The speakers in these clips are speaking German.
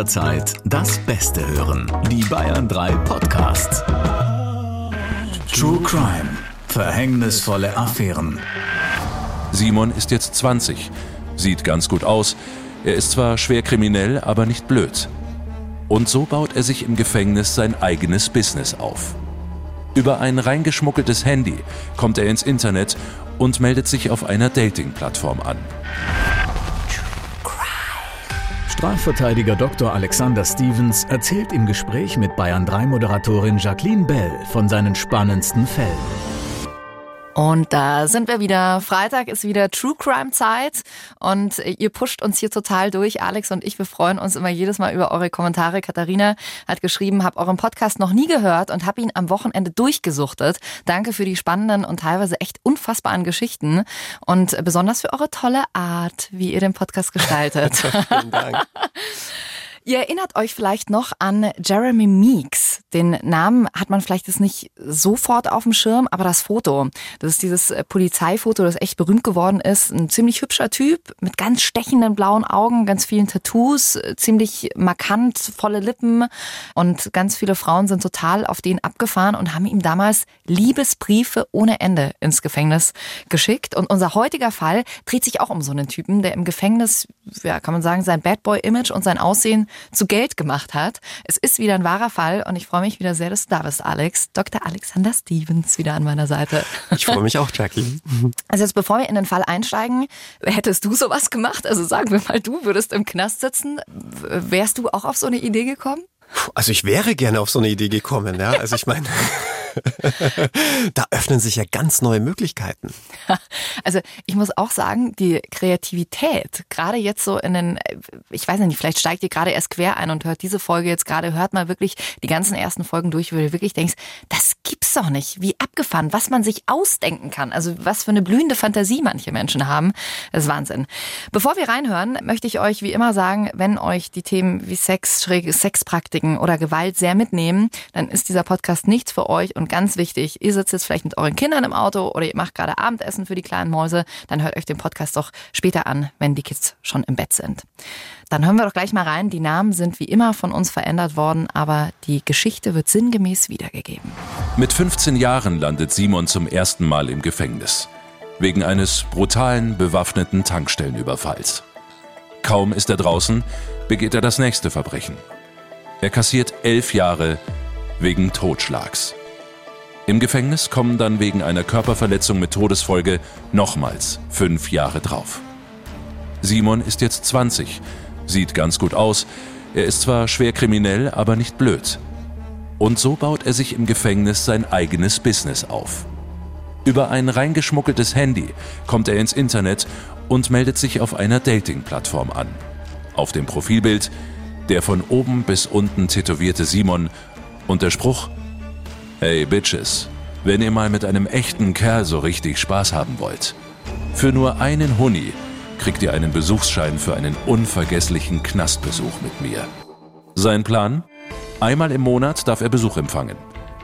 jederzeit das Beste hören. Die Bayern 3 Podcasts. True Crime. Verhängnisvolle Affären. Simon ist jetzt 20, sieht ganz gut aus. Er ist zwar schwer kriminell, aber nicht blöd. Und so baut er sich im Gefängnis sein eigenes Business auf. Über ein reingeschmuggeltes Handy kommt er ins Internet und meldet sich auf einer Dating-Plattform an. Strafverteidiger Dr. Alexander Stevens erzählt im Gespräch mit Bayern 3 Moderatorin Jacqueline Bell von seinen spannendsten Fällen. Und da sind wir wieder. Freitag ist wieder True Crime Zeit und ihr pusht uns hier total durch. Alex und ich, wir freuen uns immer jedes Mal über eure Kommentare. Katharina hat geschrieben, habe euren Podcast noch nie gehört und habe ihn am Wochenende durchgesuchtet. Danke für die spannenden und teilweise echt unfassbaren Geschichten und besonders für eure tolle Art, wie ihr den Podcast gestaltet. Vielen Dank. Ihr erinnert euch vielleicht noch an Jeremy Meeks. Den Namen hat man vielleicht jetzt nicht sofort auf dem Schirm, aber das Foto, das ist dieses äh, Polizeifoto, das echt berühmt geworden ist. Ein ziemlich hübscher Typ mit ganz stechenden blauen Augen, ganz vielen Tattoos, äh, ziemlich markant, volle Lippen und ganz viele Frauen sind total auf den abgefahren und haben ihm damals Liebesbriefe ohne Ende ins Gefängnis geschickt. Und unser heutiger Fall dreht sich auch um so einen Typen, der im Gefängnis, ja, kann man sagen, sein Bad Boy Image und sein Aussehen zu Geld gemacht hat. Es ist wieder ein wahrer Fall und ich freue mich wieder sehr, dass du da bist, Alex. Dr. Alexander Stevens wieder an meiner Seite. Ich freue mich auch, Jackie. Also jetzt bevor wir in den Fall einsteigen, hättest du sowas gemacht? Also sagen wir mal, du würdest im Knast sitzen. Wärst du auch auf so eine Idee gekommen? Also ich wäre gerne auf so eine Idee gekommen, ja. Also ich meine. da öffnen sich ja ganz neue Möglichkeiten. Also ich muss auch sagen, die Kreativität, gerade jetzt so in den, ich weiß nicht, vielleicht steigt ihr gerade erst quer ein und hört diese Folge jetzt gerade, hört mal wirklich die ganzen ersten Folgen durch, wo du wirklich denkst, das gibt's doch nicht. Wie abgefahren, was man sich ausdenken kann. Also was für eine blühende Fantasie manche Menschen haben. Das ist Wahnsinn. Bevor wir reinhören, möchte ich euch wie immer sagen, wenn euch die Themen wie Sex, Sexpraktiken oder Gewalt sehr mitnehmen, dann ist dieser Podcast nichts für euch und ganz wichtig, ihr sitzt jetzt vielleicht mit euren Kindern im Auto oder ihr macht gerade Abendessen für die kleinen Mäuse, dann hört euch den Podcast doch später an, wenn die Kids schon im Bett sind. Dann hören wir doch gleich mal rein. Die Namen sind wie immer von uns verändert worden, aber die Geschichte wird sinngemäß wiedergegeben. Mit 15 Jahren landet Simon zum ersten Mal im Gefängnis. Wegen eines brutalen, bewaffneten Tankstellenüberfalls. Kaum ist er draußen, begeht er das nächste Verbrechen. Er kassiert elf Jahre wegen Totschlags. Im Gefängnis kommen dann wegen einer Körperverletzung mit Todesfolge nochmals fünf Jahre drauf. Simon ist jetzt 20, sieht ganz gut aus, er ist zwar schwer kriminell, aber nicht blöd. Und so baut er sich im Gefängnis sein eigenes Business auf. Über ein reingeschmuggeltes Handy kommt er ins Internet und meldet sich auf einer Dating-Plattform an. Auf dem Profilbild der von oben bis unten tätowierte Simon und der Spruch Hey Bitches, wenn ihr mal mit einem echten Kerl so richtig Spaß haben wollt. Für nur einen Huni kriegt ihr einen Besuchsschein für einen unvergesslichen Knastbesuch mit mir. Sein Plan? Einmal im Monat darf er Besuch empfangen.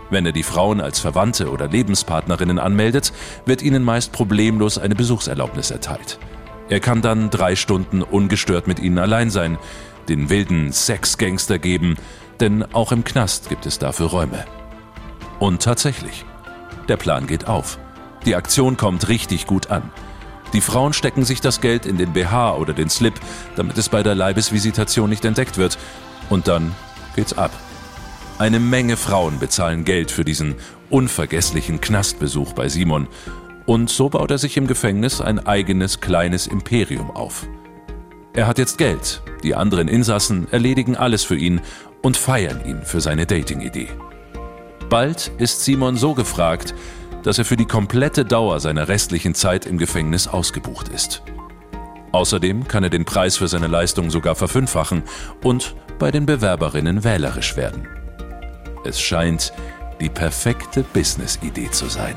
Wenn er die Frauen als Verwandte oder Lebenspartnerinnen anmeldet, wird ihnen meist problemlos eine Besuchserlaubnis erteilt. Er kann dann drei Stunden ungestört mit ihnen allein sein, den wilden Sexgangster geben, denn auch im Knast gibt es dafür Räume. Und tatsächlich, der Plan geht auf. Die Aktion kommt richtig gut an. Die Frauen stecken sich das Geld in den BH oder den Slip, damit es bei der Leibesvisitation nicht entdeckt wird. Und dann geht's ab. Eine Menge Frauen bezahlen Geld für diesen unvergesslichen Knastbesuch bei Simon. Und so baut er sich im Gefängnis ein eigenes kleines Imperium auf. Er hat jetzt Geld, die anderen Insassen erledigen alles für ihn und feiern ihn für seine Dating-Idee. Bald ist Simon so gefragt, dass er für die komplette Dauer seiner restlichen Zeit im Gefängnis ausgebucht ist. Außerdem kann er den Preis für seine Leistung sogar verfünffachen und bei den Bewerberinnen wählerisch werden. Es scheint die perfekte Business-Idee zu sein.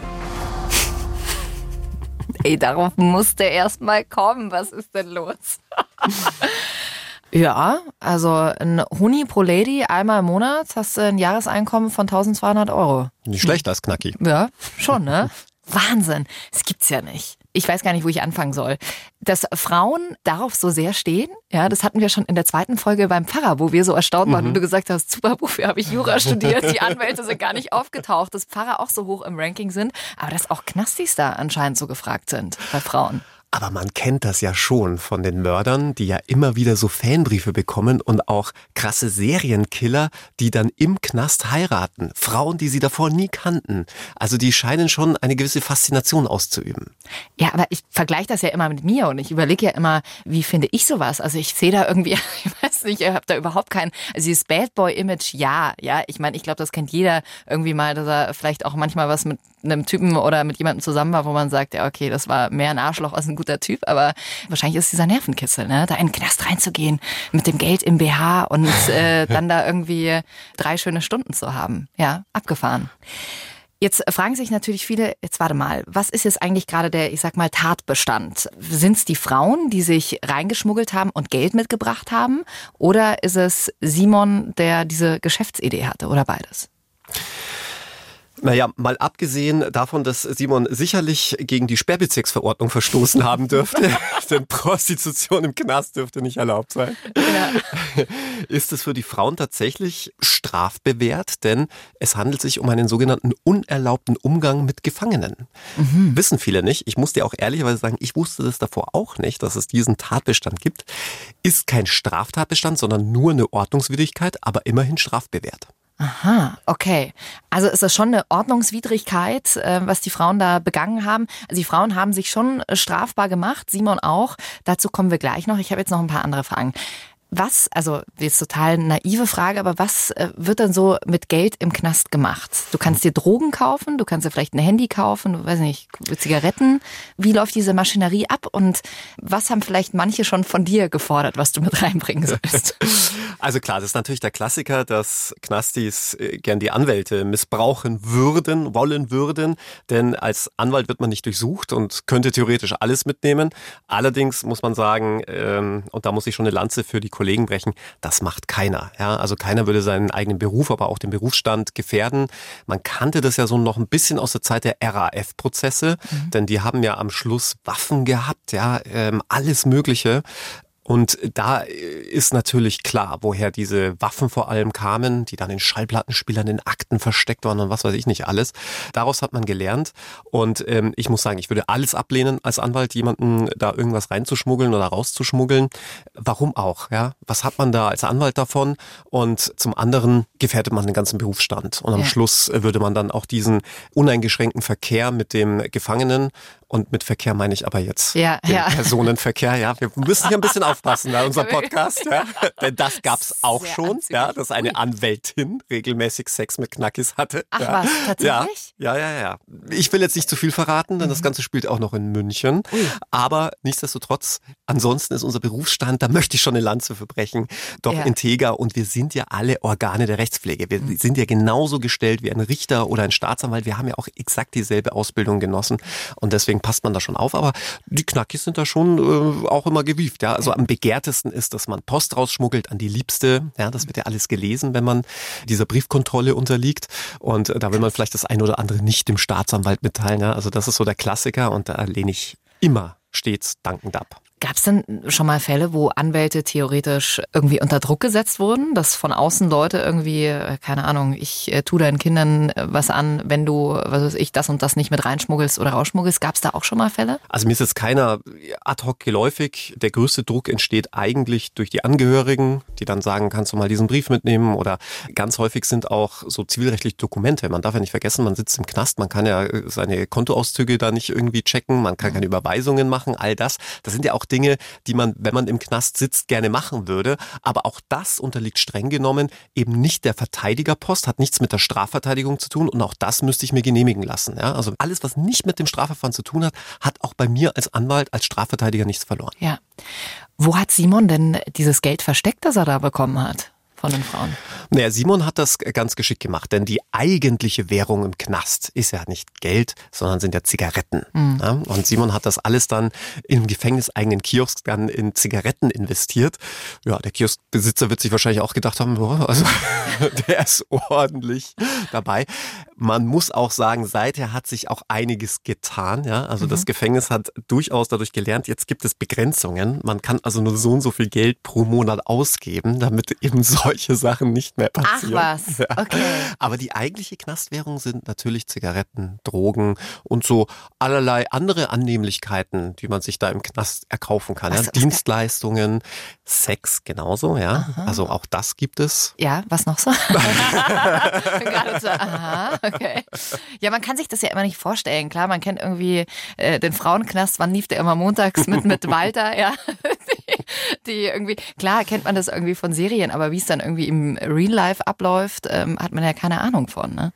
Ey, darauf musste erst mal kommen. Was ist denn los? Ja, also ein Huni pro Lady einmal im Monat hast du ein Jahreseinkommen von 1200 Euro. Nicht schlecht als Knacki. Ja, schon, ne? Wahnsinn. Das gibt's ja nicht. ich weiß gar nicht, wo ich anfangen soll. Dass Frauen darauf so sehr stehen, ja, das hatten wir schon in der zweiten Folge beim Pfarrer, wo wir so erstaunt waren mhm. und du gesagt hast, super, wofür habe ich Jura studiert? Die Anwälte sind gar nicht aufgetaucht, dass Pfarrer auch so hoch im Ranking sind, aber dass auch Knastis da anscheinend so gefragt sind bei Frauen. Aber man kennt das ja schon von den Mördern, die ja immer wieder so Fanbriefe bekommen und auch krasse Serienkiller, die dann im Knast heiraten. Frauen, die sie davor nie kannten. Also die scheinen schon eine gewisse Faszination auszuüben. Ja, aber ich vergleiche das ja immer mit mir und ich überlege ja immer, wie finde ich sowas? Also ich sehe da irgendwie, ich weiß nicht, ich habe da überhaupt kein, also dieses Bad Boy Image, ja, ja. Ich meine, ich glaube, das kennt jeder irgendwie mal, dass er vielleicht auch manchmal was mit einem Typen oder mit jemandem zusammen war, wo man sagt, ja, okay, das war mehr ein Arschloch als ein guter Typ, aber wahrscheinlich ist dieser Nervenkitzel, ne? da in den Knast reinzugehen, mit dem Geld im BH und äh, dann da irgendwie drei schöne Stunden zu haben. Ja, abgefahren. Jetzt fragen sich natürlich viele, jetzt warte mal, was ist jetzt eigentlich gerade der, ich sag mal, Tatbestand? Sind es die Frauen, die sich reingeschmuggelt haben und Geld mitgebracht haben? Oder ist es Simon, der diese Geschäftsidee hatte? Oder beides? Naja, mal abgesehen davon, dass Simon sicherlich gegen die Sperrbezirksverordnung verstoßen haben dürfte, denn Prostitution im Knast dürfte nicht erlaubt sein, ja. ist es für die Frauen tatsächlich strafbewehrt, denn es handelt sich um einen sogenannten unerlaubten Umgang mit Gefangenen. Mhm. Wissen viele nicht. Ich muss dir auch ehrlicherweise sagen, ich wusste das davor auch nicht, dass es diesen Tatbestand gibt. Ist kein Straftatbestand, sondern nur eine Ordnungswidrigkeit, aber immerhin strafbewehrt. Aha, okay. Also ist das schon eine Ordnungswidrigkeit, äh, was die Frauen da begangen haben. Also die Frauen haben sich schon strafbar gemacht, Simon auch. Dazu kommen wir gleich noch. Ich habe jetzt noch ein paar andere Fragen. Was, also jetzt total naive Frage, aber was äh, wird dann so mit Geld im Knast gemacht? Du kannst dir Drogen kaufen, du kannst dir vielleicht ein Handy kaufen, du weiß nicht, Zigaretten. Wie läuft diese Maschinerie ab und was haben vielleicht manche schon von dir gefordert, was du mit reinbringen sollst? Also klar, das ist natürlich der Klassiker, dass Knastis äh, gern die Anwälte missbrauchen würden, wollen würden, denn als Anwalt wird man nicht durchsucht und könnte theoretisch alles mitnehmen. Allerdings muss man sagen, ähm, und da muss ich schon eine Lanze für die Kollegen brechen, das macht keiner. Ja, also keiner würde seinen eigenen Beruf, aber auch den Berufsstand gefährden. Man kannte das ja so noch ein bisschen aus der Zeit der RAF-Prozesse, mhm. denn die haben ja am Schluss Waffen gehabt, ja, ähm, alles Mögliche. Und da ist natürlich klar, woher diese Waffen vor allem kamen, die dann in Schallplattenspielern, in Akten versteckt waren und was weiß ich nicht alles. Daraus hat man gelernt. Und ähm, ich muss sagen, ich würde alles ablehnen als Anwalt, jemanden da irgendwas reinzuschmuggeln oder rauszuschmuggeln. Warum auch? Ja, was hat man da als Anwalt davon? Und zum anderen gefährdet man den ganzen Berufsstand. Und am ja. Schluss würde man dann auch diesen uneingeschränkten Verkehr mit dem Gefangenen und mit Verkehr meine ich aber jetzt ja, den ja. Personenverkehr. Ja, wir müssen hier ein bisschen aufpassen bei unserem Podcast, ja. denn das gab's auch Sehr schon, ja, dass eine Anwältin regelmäßig Sex mit Knackis hatte. Ach ja. was, tatsächlich? Ja, ja, ja, ja. Ich will jetzt nicht zu viel verraten, denn mhm. das Ganze spielt auch noch in München. Ui. Aber nichtsdestotrotz, ansonsten ist unser Berufsstand, da möchte ich schon eine Lanze verbrechen, doch ja. integer und wir sind ja alle Organe der Rechtspflege. Wir mhm. sind ja genauso gestellt wie ein Richter oder ein Staatsanwalt. Wir haben ja auch exakt dieselbe Ausbildung genossen und deswegen deswegen passt man da schon auf. Aber die Knackis sind da schon äh, auch immer gewieft. Ja, also am begehrtesten ist, dass man Post rausschmuggelt an die Liebste. Ja, das wird ja alles gelesen, wenn man dieser Briefkontrolle unterliegt. Und äh, da will man vielleicht das eine oder andere nicht dem Staatsanwalt mitteilen. Ja, also das ist so der Klassiker und da lehne ich immer stets dankend ab. Gab es denn schon mal Fälle, wo Anwälte theoretisch irgendwie unter Druck gesetzt wurden, dass von außen Leute irgendwie, äh, keine Ahnung, ich äh, tu deinen Kindern äh, was an, wenn du, was weiß ich, das und das nicht mit reinschmuggelst oder rausschmuggelst? Gab es da auch schon mal Fälle? Also mir ist jetzt keiner ad hoc geläufig. Der größte Druck entsteht eigentlich durch die Angehörigen, die dann sagen, kannst du mal diesen Brief mitnehmen? Oder ganz häufig sind auch so zivilrechtliche Dokumente. Man darf ja nicht vergessen, man sitzt im Knast, man kann ja äh, seine Kontoauszüge da nicht irgendwie checken, man kann keine Überweisungen machen, all das. Das sind ja auch Dinge, die man, wenn man im Knast sitzt, gerne machen würde. Aber auch das unterliegt streng genommen eben nicht der Verteidigerpost, hat nichts mit der Strafverteidigung zu tun und auch das müsste ich mir genehmigen lassen. Ja? Also alles, was nicht mit dem Strafverfahren zu tun hat, hat auch bei mir als Anwalt, als Strafverteidiger nichts verloren. Ja. Wo hat Simon denn dieses Geld versteckt, das er da bekommen hat? Von den Frauen? Naja, Simon hat das ganz geschickt gemacht, denn die eigentliche Währung im Knast ist ja nicht Geld, sondern sind ja Zigaretten. Mhm. Ja, und Simon hat das alles dann im gefängniseigenen Kiosk dann in Zigaretten investiert. Ja, der Kioskbesitzer wird sich wahrscheinlich auch gedacht haben, boah, also der ist ordentlich dabei. Man muss auch sagen, seither hat sich auch einiges getan. Ja, also mhm. das Gefängnis hat durchaus dadurch gelernt, jetzt gibt es Begrenzungen. Man kann also nur so und so viel Geld pro Monat ausgeben, damit eben solche Sachen nicht mehr passieren. Ach was, ja. okay. Aber die eigentliche Knastwährung sind natürlich Zigaretten, Drogen und so allerlei andere Annehmlichkeiten, die man sich da im Knast erkaufen kann. Ja? Dienstleistungen, Sex genauso, ja. Aha. Also auch das gibt es. Ja, was noch so? Gerade so, aha, okay. Ja, man kann sich das ja immer nicht vorstellen. Klar, man kennt irgendwie äh, den Frauenknast, wann lief der immer montags mit, mit Walter, ja. Die, irgendwie, klar kennt man das irgendwie von Serien, aber wie es dann irgendwie im Real Life abläuft, ähm, hat man ja keine Ahnung von, ne?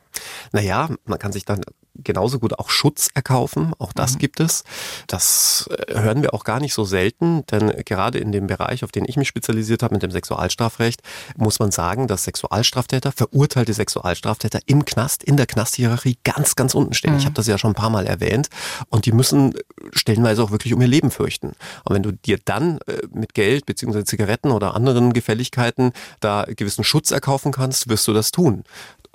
Naja, man kann sich dann genauso gut auch Schutz erkaufen. Auch das mhm. gibt es. Das äh, hören wir auch gar nicht so selten, denn gerade in dem Bereich, auf den ich mich spezialisiert habe, mit dem Sexualstrafrecht, muss man sagen, dass Sexualstraftäter, verurteilte Sexualstraftäter im Knast, in der Knasthierarchie ganz, ganz unten stehen. Mhm. Ich habe das ja schon ein paar Mal erwähnt. Und die müssen stellenweise auch wirklich um ihr Leben fürchten. Und wenn du dir dann äh, mit Geld beziehungsweise Zigaretten oder anderen Gefälligkeiten da gewissen Schutz erkaufen kannst, wirst du das tun.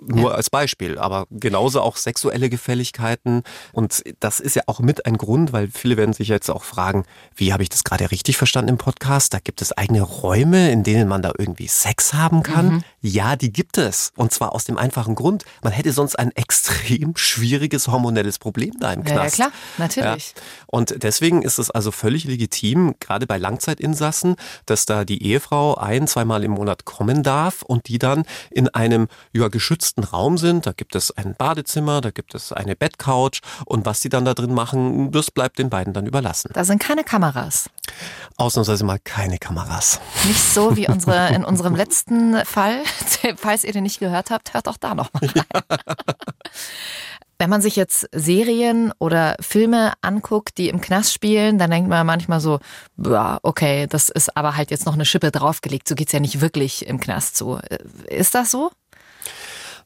Nur ja. als Beispiel, aber genauso auch sexuelle Gefälligkeiten. Und das ist ja auch mit ein Grund, weil viele werden sich jetzt auch fragen, wie habe ich das gerade richtig verstanden im Podcast? Da gibt es eigene Räume, in denen man da irgendwie Sex haben kann. Mhm. Ja, die gibt es. Und zwar aus dem einfachen Grund, man hätte sonst ein extrem schwieriges hormonelles Problem da im Knast. Ja, klar, natürlich. Ja. Und deswegen ist es also völlig legitim, gerade bei Langzeitinsassen, dass da die Ehefrau ein, zweimal im Monat kommen darf und die dann in einem ja, geschützten geschützten Raum sind. Da gibt es ein Badezimmer, da gibt es eine Bettcouch und was sie dann da drin machen, das bleibt den beiden dann überlassen. Da sind keine Kameras. Ausnahmsweise mal keine Kameras. Nicht so wie unsere in unserem letzten Fall. Falls ihr den nicht gehört habt, hört auch da nochmal rein. Ja. Wenn man sich jetzt Serien oder Filme anguckt, die im Knast spielen, dann denkt man manchmal so, ja, okay, das ist aber halt jetzt noch eine Schippe draufgelegt. So geht's ja nicht wirklich im Knast zu. Ist das so?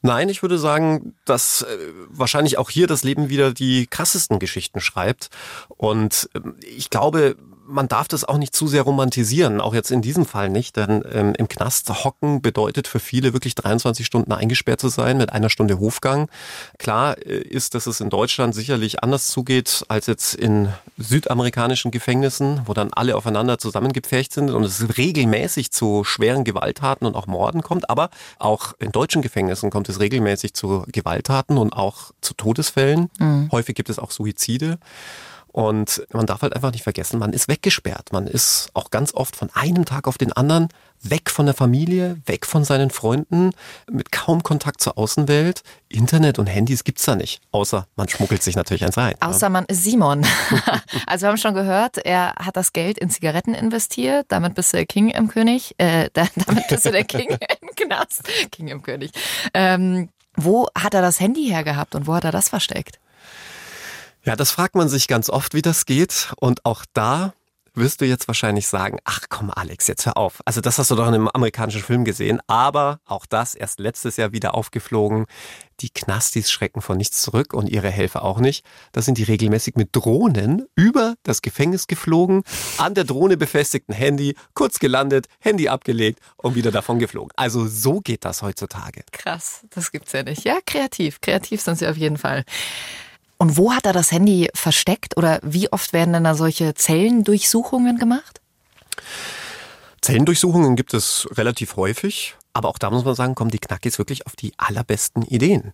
Nein, ich würde sagen, dass äh, wahrscheinlich auch hier das Leben wieder die krassesten Geschichten schreibt. Und ähm, ich glaube, man darf das auch nicht zu sehr romantisieren, auch jetzt in diesem Fall nicht, denn ähm, im Knast hocken bedeutet für viele wirklich 23 Stunden eingesperrt zu sein mit einer Stunde Hofgang. Klar äh, ist, dass es in Deutschland sicherlich anders zugeht als jetzt in südamerikanischen Gefängnissen, wo dann alle aufeinander zusammengepfercht sind und es regelmäßig zu schweren Gewalttaten und auch Morden kommt, aber auch in deutschen Gefängnissen kommt es regelmäßig zu Gewalttaten und auch zu Todesfällen. Mhm. Häufig gibt es auch Suizide. Und man darf halt einfach nicht vergessen, man ist weggesperrt. Man ist auch ganz oft von einem Tag auf den anderen weg von der Familie, weg von seinen Freunden, mit kaum Kontakt zur Außenwelt. Internet und Handys gibt's da nicht, außer man schmuggelt sich natürlich eins rein. Außer man ist Simon. also wir haben schon gehört, er hat das Geld in Zigaretten investiert, damit bist du der King im König, äh, damit bist du der King im Knast, King im König. Ähm, wo hat er das Handy hergehabt und wo hat er das versteckt? Ja, das fragt man sich ganz oft, wie das geht. Und auch da wirst du jetzt wahrscheinlich sagen, ach komm Alex, jetzt hör auf. Also das hast du doch in einem amerikanischen Film gesehen, aber auch das erst letztes Jahr wieder aufgeflogen. Die Knastis schrecken von nichts zurück und ihre Helfer auch nicht. Da sind die regelmäßig mit Drohnen über das Gefängnis geflogen, an der Drohne befestigten Handy, kurz gelandet, Handy abgelegt und wieder davon geflogen. Also so geht das heutzutage. Krass, das gibt's ja nicht. Ja, kreativ, kreativ sind sie auf jeden Fall. Und wo hat er das Handy versteckt oder wie oft werden denn da solche Zellendurchsuchungen gemacht? Zellendurchsuchungen gibt es relativ häufig. Aber auch da muss man sagen, kommen die Knackis wirklich auf die allerbesten Ideen.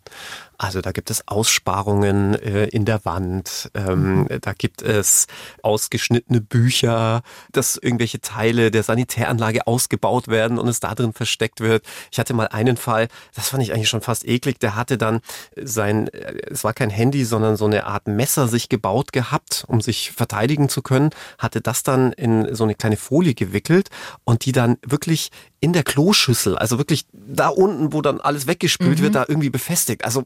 Also da gibt es Aussparungen äh, in der Wand, ähm, mhm. da gibt es ausgeschnittene Bücher, dass irgendwelche Teile der Sanitäranlage ausgebaut werden und es da drin versteckt wird. Ich hatte mal einen Fall, das fand ich eigentlich schon fast eklig, der hatte dann sein, äh, es war kein Handy, sondern so eine Art Messer sich gebaut gehabt, um sich verteidigen zu können, hatte das dann in so eine kleine Folie gewickelt und die dann wirklich in der Kloschüssel, also wirklich da unten, wo dann alles weggespült mhm. wird, da irgendwie befestigt. Also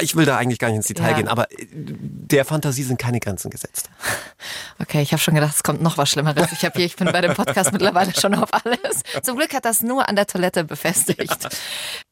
ich will da eigentlich gar nicht ins Detail ja. gehen, aber äh, der Fantasie sind keine Grenzen gesetzt. Okay, ich habe schon gedacht, es kommt noch was Schlimmeres. Ich hier, ich bin bei dem Podcast mittlerweile schon auf alles. Zum Glück hat das nur an der Toilette befestigt.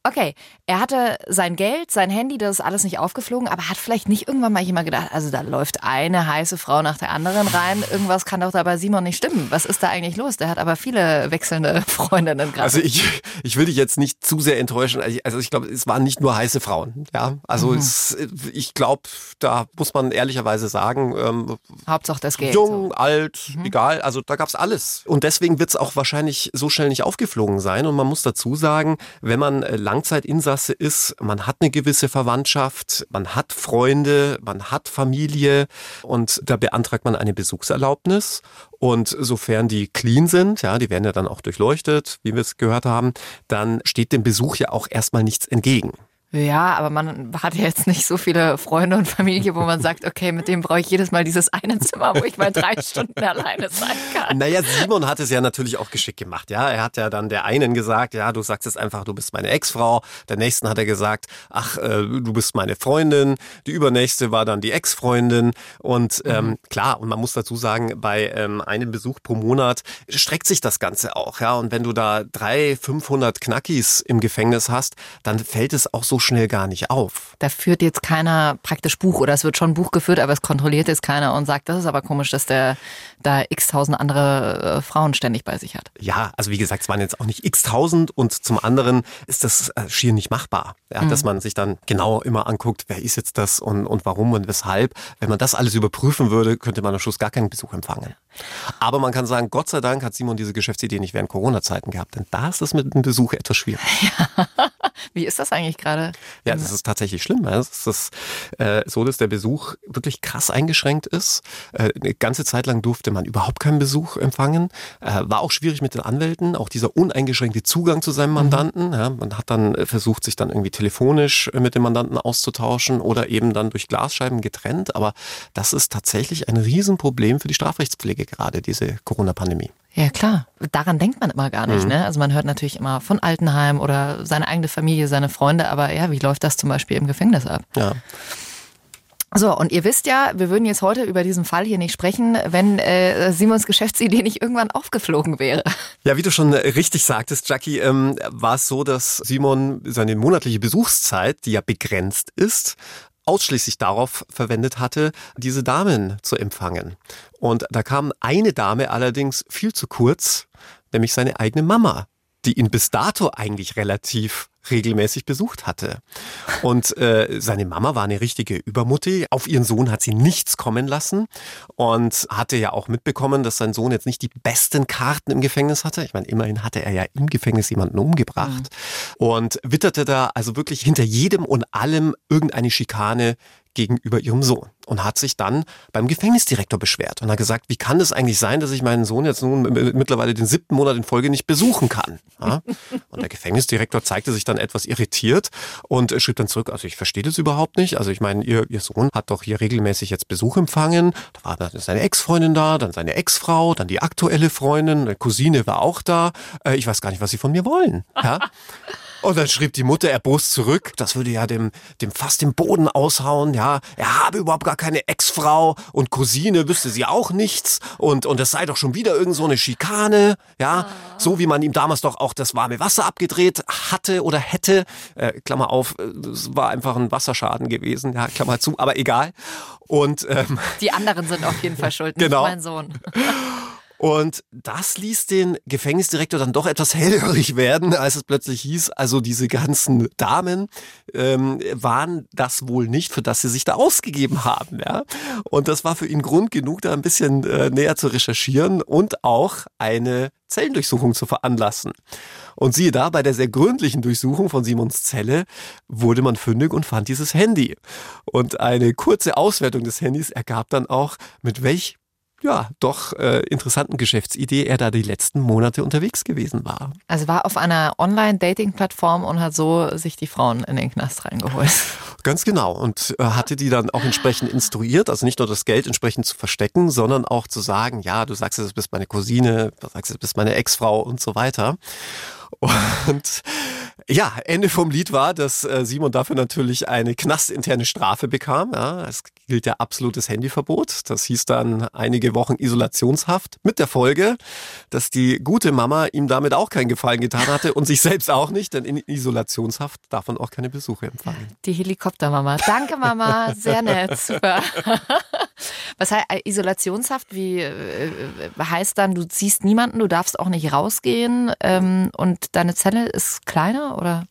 Okay, er hatte sein Geld, sein Handy, das ist alles nicht aufgeflogen, aber hat vielleicht nicht irgendwann mal jemand gedacht, also da läuft eine heiße Frau nach der anderen rein. Irgendwas kann doch da bei Simon nicht stimmen. Was ist da eigentlich los? Der hat aber viele wechselnde Freundinnen gerade. Also ich, ich will dich jetzt nicht zu sehr enttäuschen. Also ich glaube, es waren nicht nur heiße Frauen. Ja, also. Es, ich glaube, da muss man ehrlicherweise sagen, ähm, Hauptsache das Geld. Jung, so. alt, mhm. egal. Also da gab es alles. Und deswegen wird es auch wahrscheinlich so schnell nicht aufgeflogen sein. Und man muss dazu sagen, wenn man äh, Langzeitinsasse ist, man hat eine gewisse Verwandtschaft, man hat Freunde, man hat Familie und da beantragt man eine Besuchserlaubnis. Und sofern die clean sind, ja, die werden ja dann auch durchleuchtet, wie wir es gehört haben, dann steht dem Besuch ja auch erstmal nichts entgegen. Ja, aber man hat ja jetzt nicht so viele Freunde und Familie, wo man sagt, okay, mit dem brauche ich jedes Mal dieses eine Zimmer, wo ich mal drei Stunden alleine sein kann. Naja, Simon hat es ja natürlich auch geschickt gemacht. Ja, er hat ja dann der einen gesagt, ja, du sagst jetzt einfach, du bist meine Ex-Frau. Der nächsten hat er gesagt, ach, äh, du bist meine Freundin. Die übernächste war dann die Ex-Freundin. Und ähm, mhm. klar, und man muss dazu sagen, bei ähm, einem Besuch pro Monat streckt sich das Ganze auch. Ja, und wenn du da drei, 500 Knackis im Gefängnis hast, dann fällt es auch so schnell gar nicht auf. Da führt jetzt keiner praktisch Buch oder es wird schon Buch geführt, aber es kontrolliert jetzt keiner und sagt, das ist aber komisch, dass der da x tausend andere äh, Frauen ständig bei sich hat. Ja, also wie gesagt, es waren jetzt auch nicht x tausend und zum anderen ist das äh, schier nicht machbar, ja, mhm. dass man sich dann genau immer anguckt, wer ist jetzt das und, und warum und weshalb. Wenn man das alles überprüfen würde, könnte man am Schluss gar keinen Besuch empfangen. Aber man kann sagen, Gott sei Dank hat Simon diese Geschäftsidee nicht während Corona-Zeiten gehabt, denn da ist es mit dem Besuch etwas schwierig. Ja. Wie ist das eigentlich gerade? Ja, das ist tatsächlich schlimm. Es ist äh, so, dass der Besuch wirklich krass eingeschränkt ist. Äh, eine ganze Zeit lang durfte man überhaupt keinen Besuch empfangen. Äh, war auch schwierig mit den Anwälten, auch dieser uneingeschränkte Zugang zu seinem mhm. Mandanten. Mhm. Ja, man hat dann versucht, sich dann irgendwie telefonisch mit dem Mandanten auszutauschen oder eben dann durch Glasscheiben getrennt. Aber das ist tatsächlich ein Riesenproblem für die Strafrechtspflege gerade, diese Corona-Pandemie. Ja, klar. Daran denkt man immer gar nicht. Mhm. Ne? Also man hört natürlich immer von Altenheim oder seine eigene Familie, seine Freunde, aber ja, wie läuft das zum Beispiel im Gefängnis ab? Ja. So, und ihr wisst ja, wir würden jetzt heute über diesen Fall hier nicht sprechen, wenn äh, Simons Geschäftsidee nicht irgendwann aufgeflogen wäre. Ja, wie du schon richtig sagtest, Jackie, ähm, war es so, dass Simon seine monatliche Besuchszeit, die ja begrenzt ist, ausschließlich darauf verwendet hatte, diese Damen zu empfangen. Und da kam eine Dame allerdings viel zu kurz, nämlich seine eigene Mama, die ihn bis dato eigentlich relativ regelmäßig besucht hatte. Und äh, seine Mama war eine richtige Übermutti. Auf ihren Sohn hat sie nichts kommen lassen und hatte ja auch mitbekommen, dass sein Sohn jetzt nicht die besten Karten im Gefängnis hatte. Ich meine, immerhin hatte er ja im Gefängnis jemanden umgebracht mhm. und witterte da also wirklich hinter jedem und allem irgendeine Schikane gegenüber ihrem Sohn und hat sich dann beim Gefängnisdirektor beschwert und hat gesagt, wie kann es eigentlich sein, dass ich meinen Sohn jetzt nun mittlerweile den siebten Monat in Folge nicht besuchen kann? Ja? Und der Gefängnisdirektor zeigte sich dann etwas irritiert und schrieb dann zurück, also ich verstehe das überhaupt nicht. Also ich meine, ihr, ihr Sohn hat doch hier regelmäßig jetzt Besuch empfangen. Da war dann seine Ex-Freundin da, dann seine Ex-Frau, dann die aktuelle Freundin, eine Cousine war auch da. Äh, ich weiß gar nicht, was sie von mir wollen. Ja? Und dann schrieb die Mutter erbost zurück, das würde ja dem, dem fast den Boden aushauen, ja. Er habe überhaupt gar keine Ex-Frau und Cousine wüsste sie auch nichts und, und es sei doch schon wieder irgend so eine Schikane, ja. So wie man ihm damals doch auch das warme Wasser abgedreht hatte oder hätte. Äh, Klammer auf, es war einfach ein Wasserschaden gewesen, ja, Klammer zu, aber egal. Und, ähm, Die anderen sind auf jeden Fall schuld, genau. mein Sohn. Und das ließ den Gefängnisdirektor dann doch etwas hellhörig werden, als es plötzlich hieß, also diese ganzen Damen ähm, waren das wohl nicht, für das sie sich da ausgegeben haben. Ja? Und das war für ihn Grund genug, da ein bisschen äh, näher zu recherchieren und auch eine Zellendurchsuchung zu veranlassen. Und siehe da, bei der sehr gründlichen Durchsuchung von Simons Zelle wurde man fündig und fand dieses Handy. Und eine kurze Auswertung des Handys ergab dann auch, mit welch ja, doch äh, interessanten Geschäftsidee er da die letzten Monate unterwegs gewesen war. Also war auf einer Online-Dating-Plattform und hat so sich die Frauen in den Knast reingeholt. Ganz genau. Und äh, hatte die dann auch entsprechend instruiert, also nicht nur das Geld entsprechend zu verstecken, sondern auch zu sagen, ja, du sagst, du bist meine Cousine, du sagst, du bist meine Ex-Frau und so weiter. Und Ja, Ende vom Lied war, dass äh, Simon dafür natürlich eine knastinterne Strafe bekam. Ja, es gilt ja absolutes Handyverbot. Das hieß dann einige Wochen Isolationshaft mit der Folge, dass die gute Mama ihm damit auch keinen Gefallen getan hatte und sich selbst auch nicht, denn in Isolationshaft darf man auch keine Besuche empfangen. Die Helikoptermama. Danke Mama, sehr nett, super. Was heißt äh, Isolationshaft? Wie äh, heißt dann, du siehst niemanden, du darfst auch nicht rausgehen ähm, und deine Zelle ist kleiner oder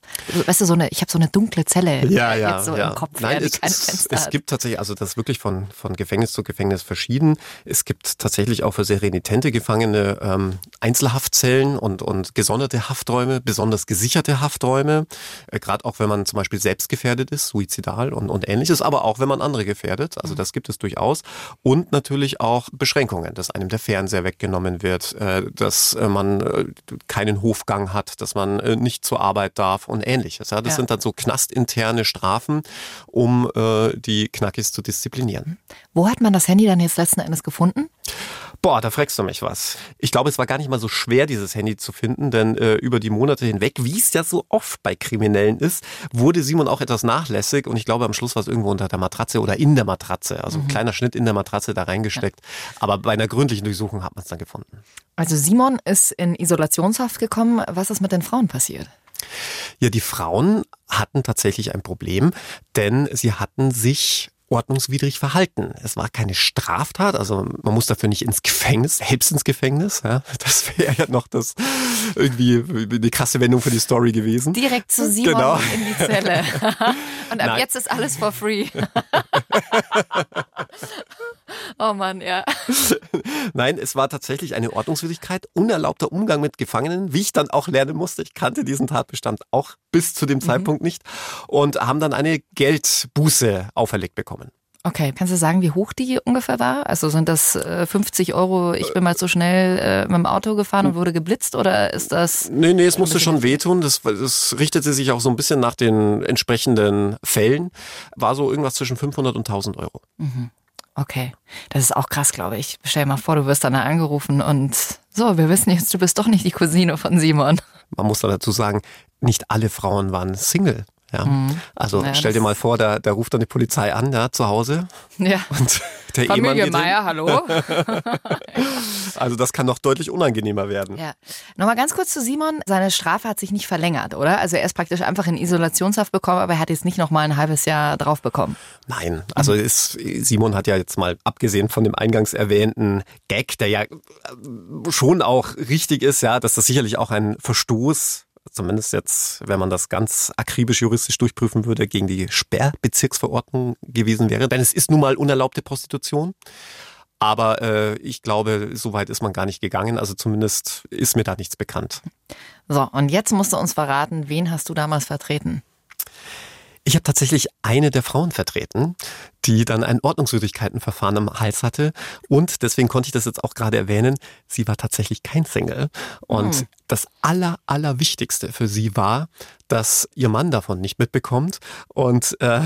weißt du so eine? Ich habe so eine dunkle Zelle ja, ja, so ja. im Kopf. Nein, ja, es, es, es gibt tatsächlich, also das ist wirklich von von Gefängnis zu Gefängnis verschieden. Es gibt tatsächlich auch für sehr renitente Gefangene ähm, Einzelhaftzellen und und gesonderte Hafträume, besonders gesicherte Hafträume. Äh, Gerade auch wenn man zum Beispiel selbst gefährdet ist, suizidal und und ähnliches, aber auch wenn man andere gefährdet. Also das gibt es durchaus und natürlich auch Beschränkungen, dass einem der Fernseher weggenommen wird, äh, dass äh, man äh, keinen Hofgang hat, dass man äh, nicht zur Arbeit darf und ähnliches. Ja, das Ja. sind dann so knastinterne Strafen, um äh, die Knackis zu disziplinieren. Wo hat man das Handy dann jetzt letzten Endes gefunden? Boah, da fragst du mich was. Ich glaube, es war gar nicht mal so schwer, dieses Handy zu finden, denn äh, über die Monate hinweg, wie es ja so oft bei Kriminellen ist, wurde Simon auch etwas nachlässig und ich glaube, am Schluss war es irgendwo unter der Matratze oder in der Matratze. Also ein kleiner Schnitt in der Matratze da reingesteckt. Aber bei einer gründlichen Durchsuchung hat man es dann gefunden. Also Simon ist in Isolationshaft gekommen. Was ist mit den Frauen passiert? Ja, die Frauen hatten tatsächlich ein Problem, denn sie hatten sich ordnungswidrig verhalten. Es war keine Straftat, also man muss dafür nicht ins Gefängnis, selbst ins Gefängnis. Ja, das wäre ja noch das irgendwie eine krasse Wendung für die Story gewesen. Direkt zu Simon Genau. in die Zelle. Und ab Nein. jetzt ist alles for free. oh Mann, ja. Nein, es war tatsächlich eine Ordnungswidrigkeit, unerlaubter Umgang mit Gefangenen, wie ich dann auch lernen musste. Ich kannte diesen Tatbestand auch bis zu dem Zeitpunkt nicht und haben dann eine Geldbuße auferlegt bekommen. Okay, kannst du sagen, wie hoch die ungefähr war? Also sind das äh, 50 Euro, ich bin mal so schnell äh, mit dem Auto gefahren und wurde geblitzt oder ist das... Nee, nee, es musste schon wehtun. Das, das richtete sich auch so ein bisschen nach den entsprechenden Fällen. War so irgendwas zwischen 500 und 1000 Euro. Okay, das ist auch krass, glaube ich. Stell dir mal vor, du wirst dann da angerufen und so, wir wissen jetzt, du bist doch nicht die Cousine von Simon. Man muss da dazu sagen, nicht alle Frauen waren Single. Ja. Also Ja, stell dir mal vor, da, da ruft dann die Polizei an, ja, zu Hause. Ja. Und der Ehemann Familie hin. Meier, hallo? Also das kann noch deutlich unangenehmer werden. Ja. Nochmal ganz kurz zu Simon. Seine Strafe hat sich nicht verlängert, oder? Also er ist praktisch einfach in Isolationshaft bekommen, aber er hat jetzt nicht noch mal ein halbes Jahr drauf bekommen. Nein, also ist, Simon hat ja jetzt mal abgesehen von dem eingangs erwähnten Gag, der ja äh, schon auch richtig ist, ja, dass das sicherlich auch ein Verstoß, zumindest jetzt, wenn man das ganz akribisch juristisch durchprüfen würde, gegen die Sperrbezirksverordnung gewesen wäre. Denn es ist nun mal unerlaubte Prostitution. Aber äh, ich glaube, so weit ist man gar nicht gegangen. Also zumindest ist mir da nichts bekannt. So, und jetzt musst du uns verraten, wen hast du damals vertreten? Ich habe tatsächlich eine der Frauen vertreten, die dann ein Ordnungswidrigkeitenverfahren am Hals hatte. Und deswegen konnte ich das jetzt auch gerade erwähnen, sie war tatsächlich kein Single. Und das Aller, Allerwichtigste für sie war, dass ihr Mann davon nicht mitbekommt. Und, äh,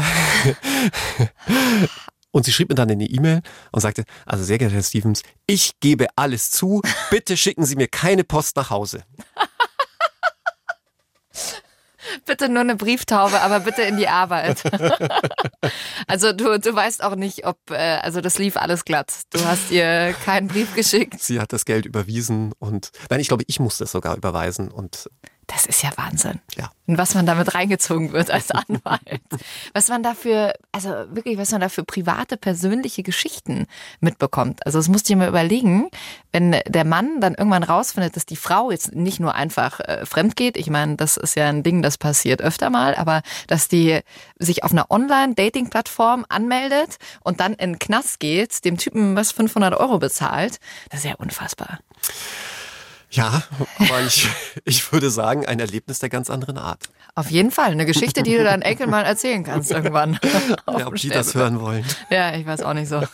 und sie schrieb mir dann in die E-Mail und sagte, also sehr geehrter Herr Stevens, ich gebe alles zu, bitte schicken Sie mir keine Post nach Hause. Bitte nur eine Brieftaube, aber bitte in die Arbeit. also du, du weißt auch nicht, ob, äh, also das lief alles glatt. Du hast ihr keinen Brief geschickt. Sie hat das Geld überwiesen und, nein, ich glaube, ich musste es sogar überweisen und Das ist ja Wahnsinn. ja. Und was man damit reingezogen wird als Anwalt. was man dafür, also wirklich, was man da für private, persönliche Geschichten mitbekommt. Also das musst du dir mal überlegen, wenn der Mann dann irgendwann rausfindet, dass die Frau jetzt nicht nur einfach äh, fremd geht. Ich meine, das ist ja ein Ding, das passiert öfter mal, aber dass die sich auf einer Online-Dating-Plattform anmeldet und dann in den Knast geht, dem Typen was 500 Euro bezahlt, das ist ja unfassbar. Ja, aber ich, ich würde sagen, ein Erlebnis der ganz anderen Art. Auf jeden Fall. Eine Geschichte, die du deinen Enkel mal erzählen kannst irgendwann. Ja, ob die das hören wollen. Ja, ich weiß auch nicht so.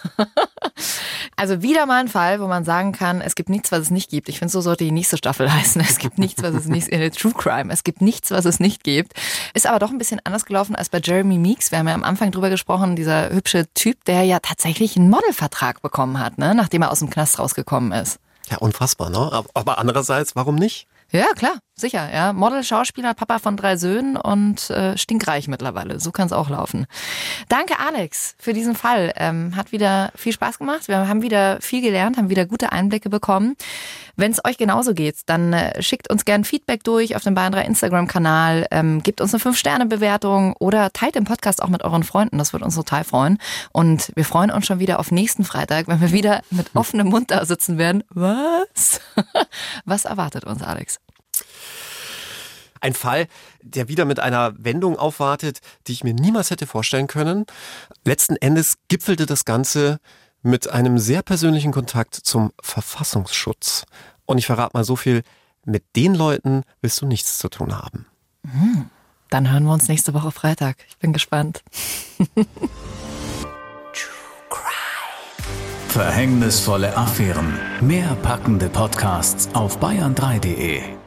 Also wieder mal ein Fall, wo man sagen kann, es gibt nichts, was es nicht gibt. Ich finde, so sollte die nächste Staffel heißen. Es gibt nichts, was es nicht in True Crime. Es gibt nichts, was es nicht gibt. Ist aber doch ein bisschen anders gelaufen als bei Jeremy Meeks. Wir haben ja am Anfang drüber gesprochen, dieser hübsche Typ, der ja tatsächlich einen Modelvertrag bekommen hat, ne? nachdem er aus dem Knast rausgekommen ist. Ja, unfassbar, ne? Aber- andererseits, warum nicht? Ja, klar. Sicher, ja. Model, Schauspieler, Papa von drei Söhnen und äh, stinkreich mittlerweile. So kann es auch laufen. Danke, Alex, für diesen Fall. Ähm, hat wieder viel Spaß gemacht. Wir haben wieder viel gelernt, haben wieder gute Einblicke bekommen. Wenn es euch genauso geht, dann äh, schickt uns gern Feedback durch auf dem Bayern 3 Instagram-Kanal, ähm, gebt uns eine 5-Sterne-Bewertung oder teilt den Podcast auch mit euren Freunden. Das würde uns total freuen. Und wir freuen uns schon wieder auf nächsten Freitag, wenn wir wieder mit offenem Mund da sitzen werden. Was? Was erwartet uns, Alex? Ein Fall, der wieder mit einer Wendung aufwartet, die ich mir niemals hätte vorstellen können. Letzten Endes gipfelte das Ganze mit einem sehr persönlichen Kontakt zum Verfassungsschutz. Und ich verrate mal so viel, mit den Leuten willst du nichts zu tun haben. Hm, dann hören wir uns nächste Woche Freitag. Ich bin gespannt. Verhängnisvolle Affären. Mehr packende Podcasts auf bayern3.de.